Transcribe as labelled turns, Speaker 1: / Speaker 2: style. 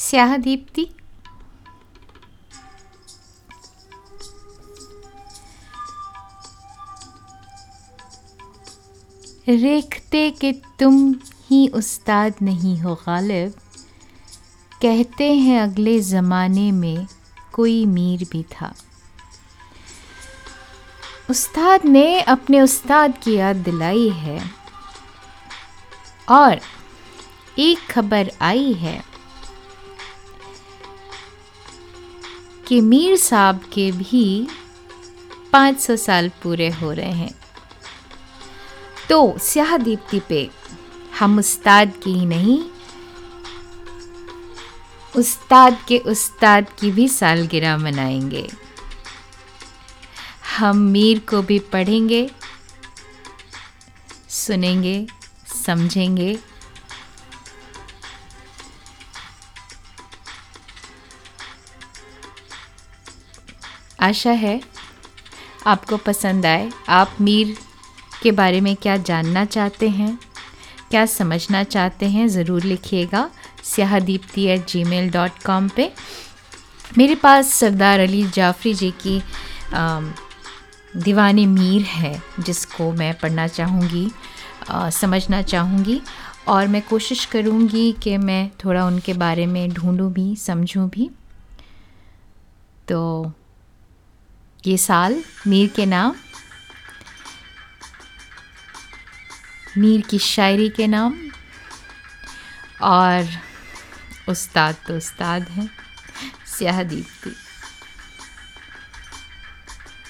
Speaker 1: स्याह दीप्ति रेखते कि तुम ही उस्ताद नहीं हो गालिब, कहते हैं अगले ज़माने में कोई मीर भी था। उस्ताद ने अपने उस्ताद की याद दिलाई है और एक खबर आई है कि मीर साहब के भी 500 साल पूरे हो रहे हैं। तो स्याह दीप्ति पे हम उस्ताद की ही नहीं, उस्ताद के उस्ताद की भी सालगिरह मनाएँगे। हम मीर को भी पढ़ेंगे, सुनेंगे, समझेंगे आशा है आपको पसंद आए। आप मीर के बारे में क्या जानना चाहते हैं? क्या समझना चाहते हैं? ज़रूर लिखिएगा Syahdeepti at Gmail dot com पर मेरे पास सरदार अली जाफरी जी की दीवान मीर है, जिसको मैं पढ़ना चाहूँगी समझना चाहूँगी। और मैं कोशिश करूँगी कि मैं थोड़ा उनके बारे में ढूँढूँ भी, समझूँ भी। तो ये साल मीर के नाम, मीर की शायरी के नाम और उस्ताद तो उस्ताद हैं स्याहदीप दीप्ति।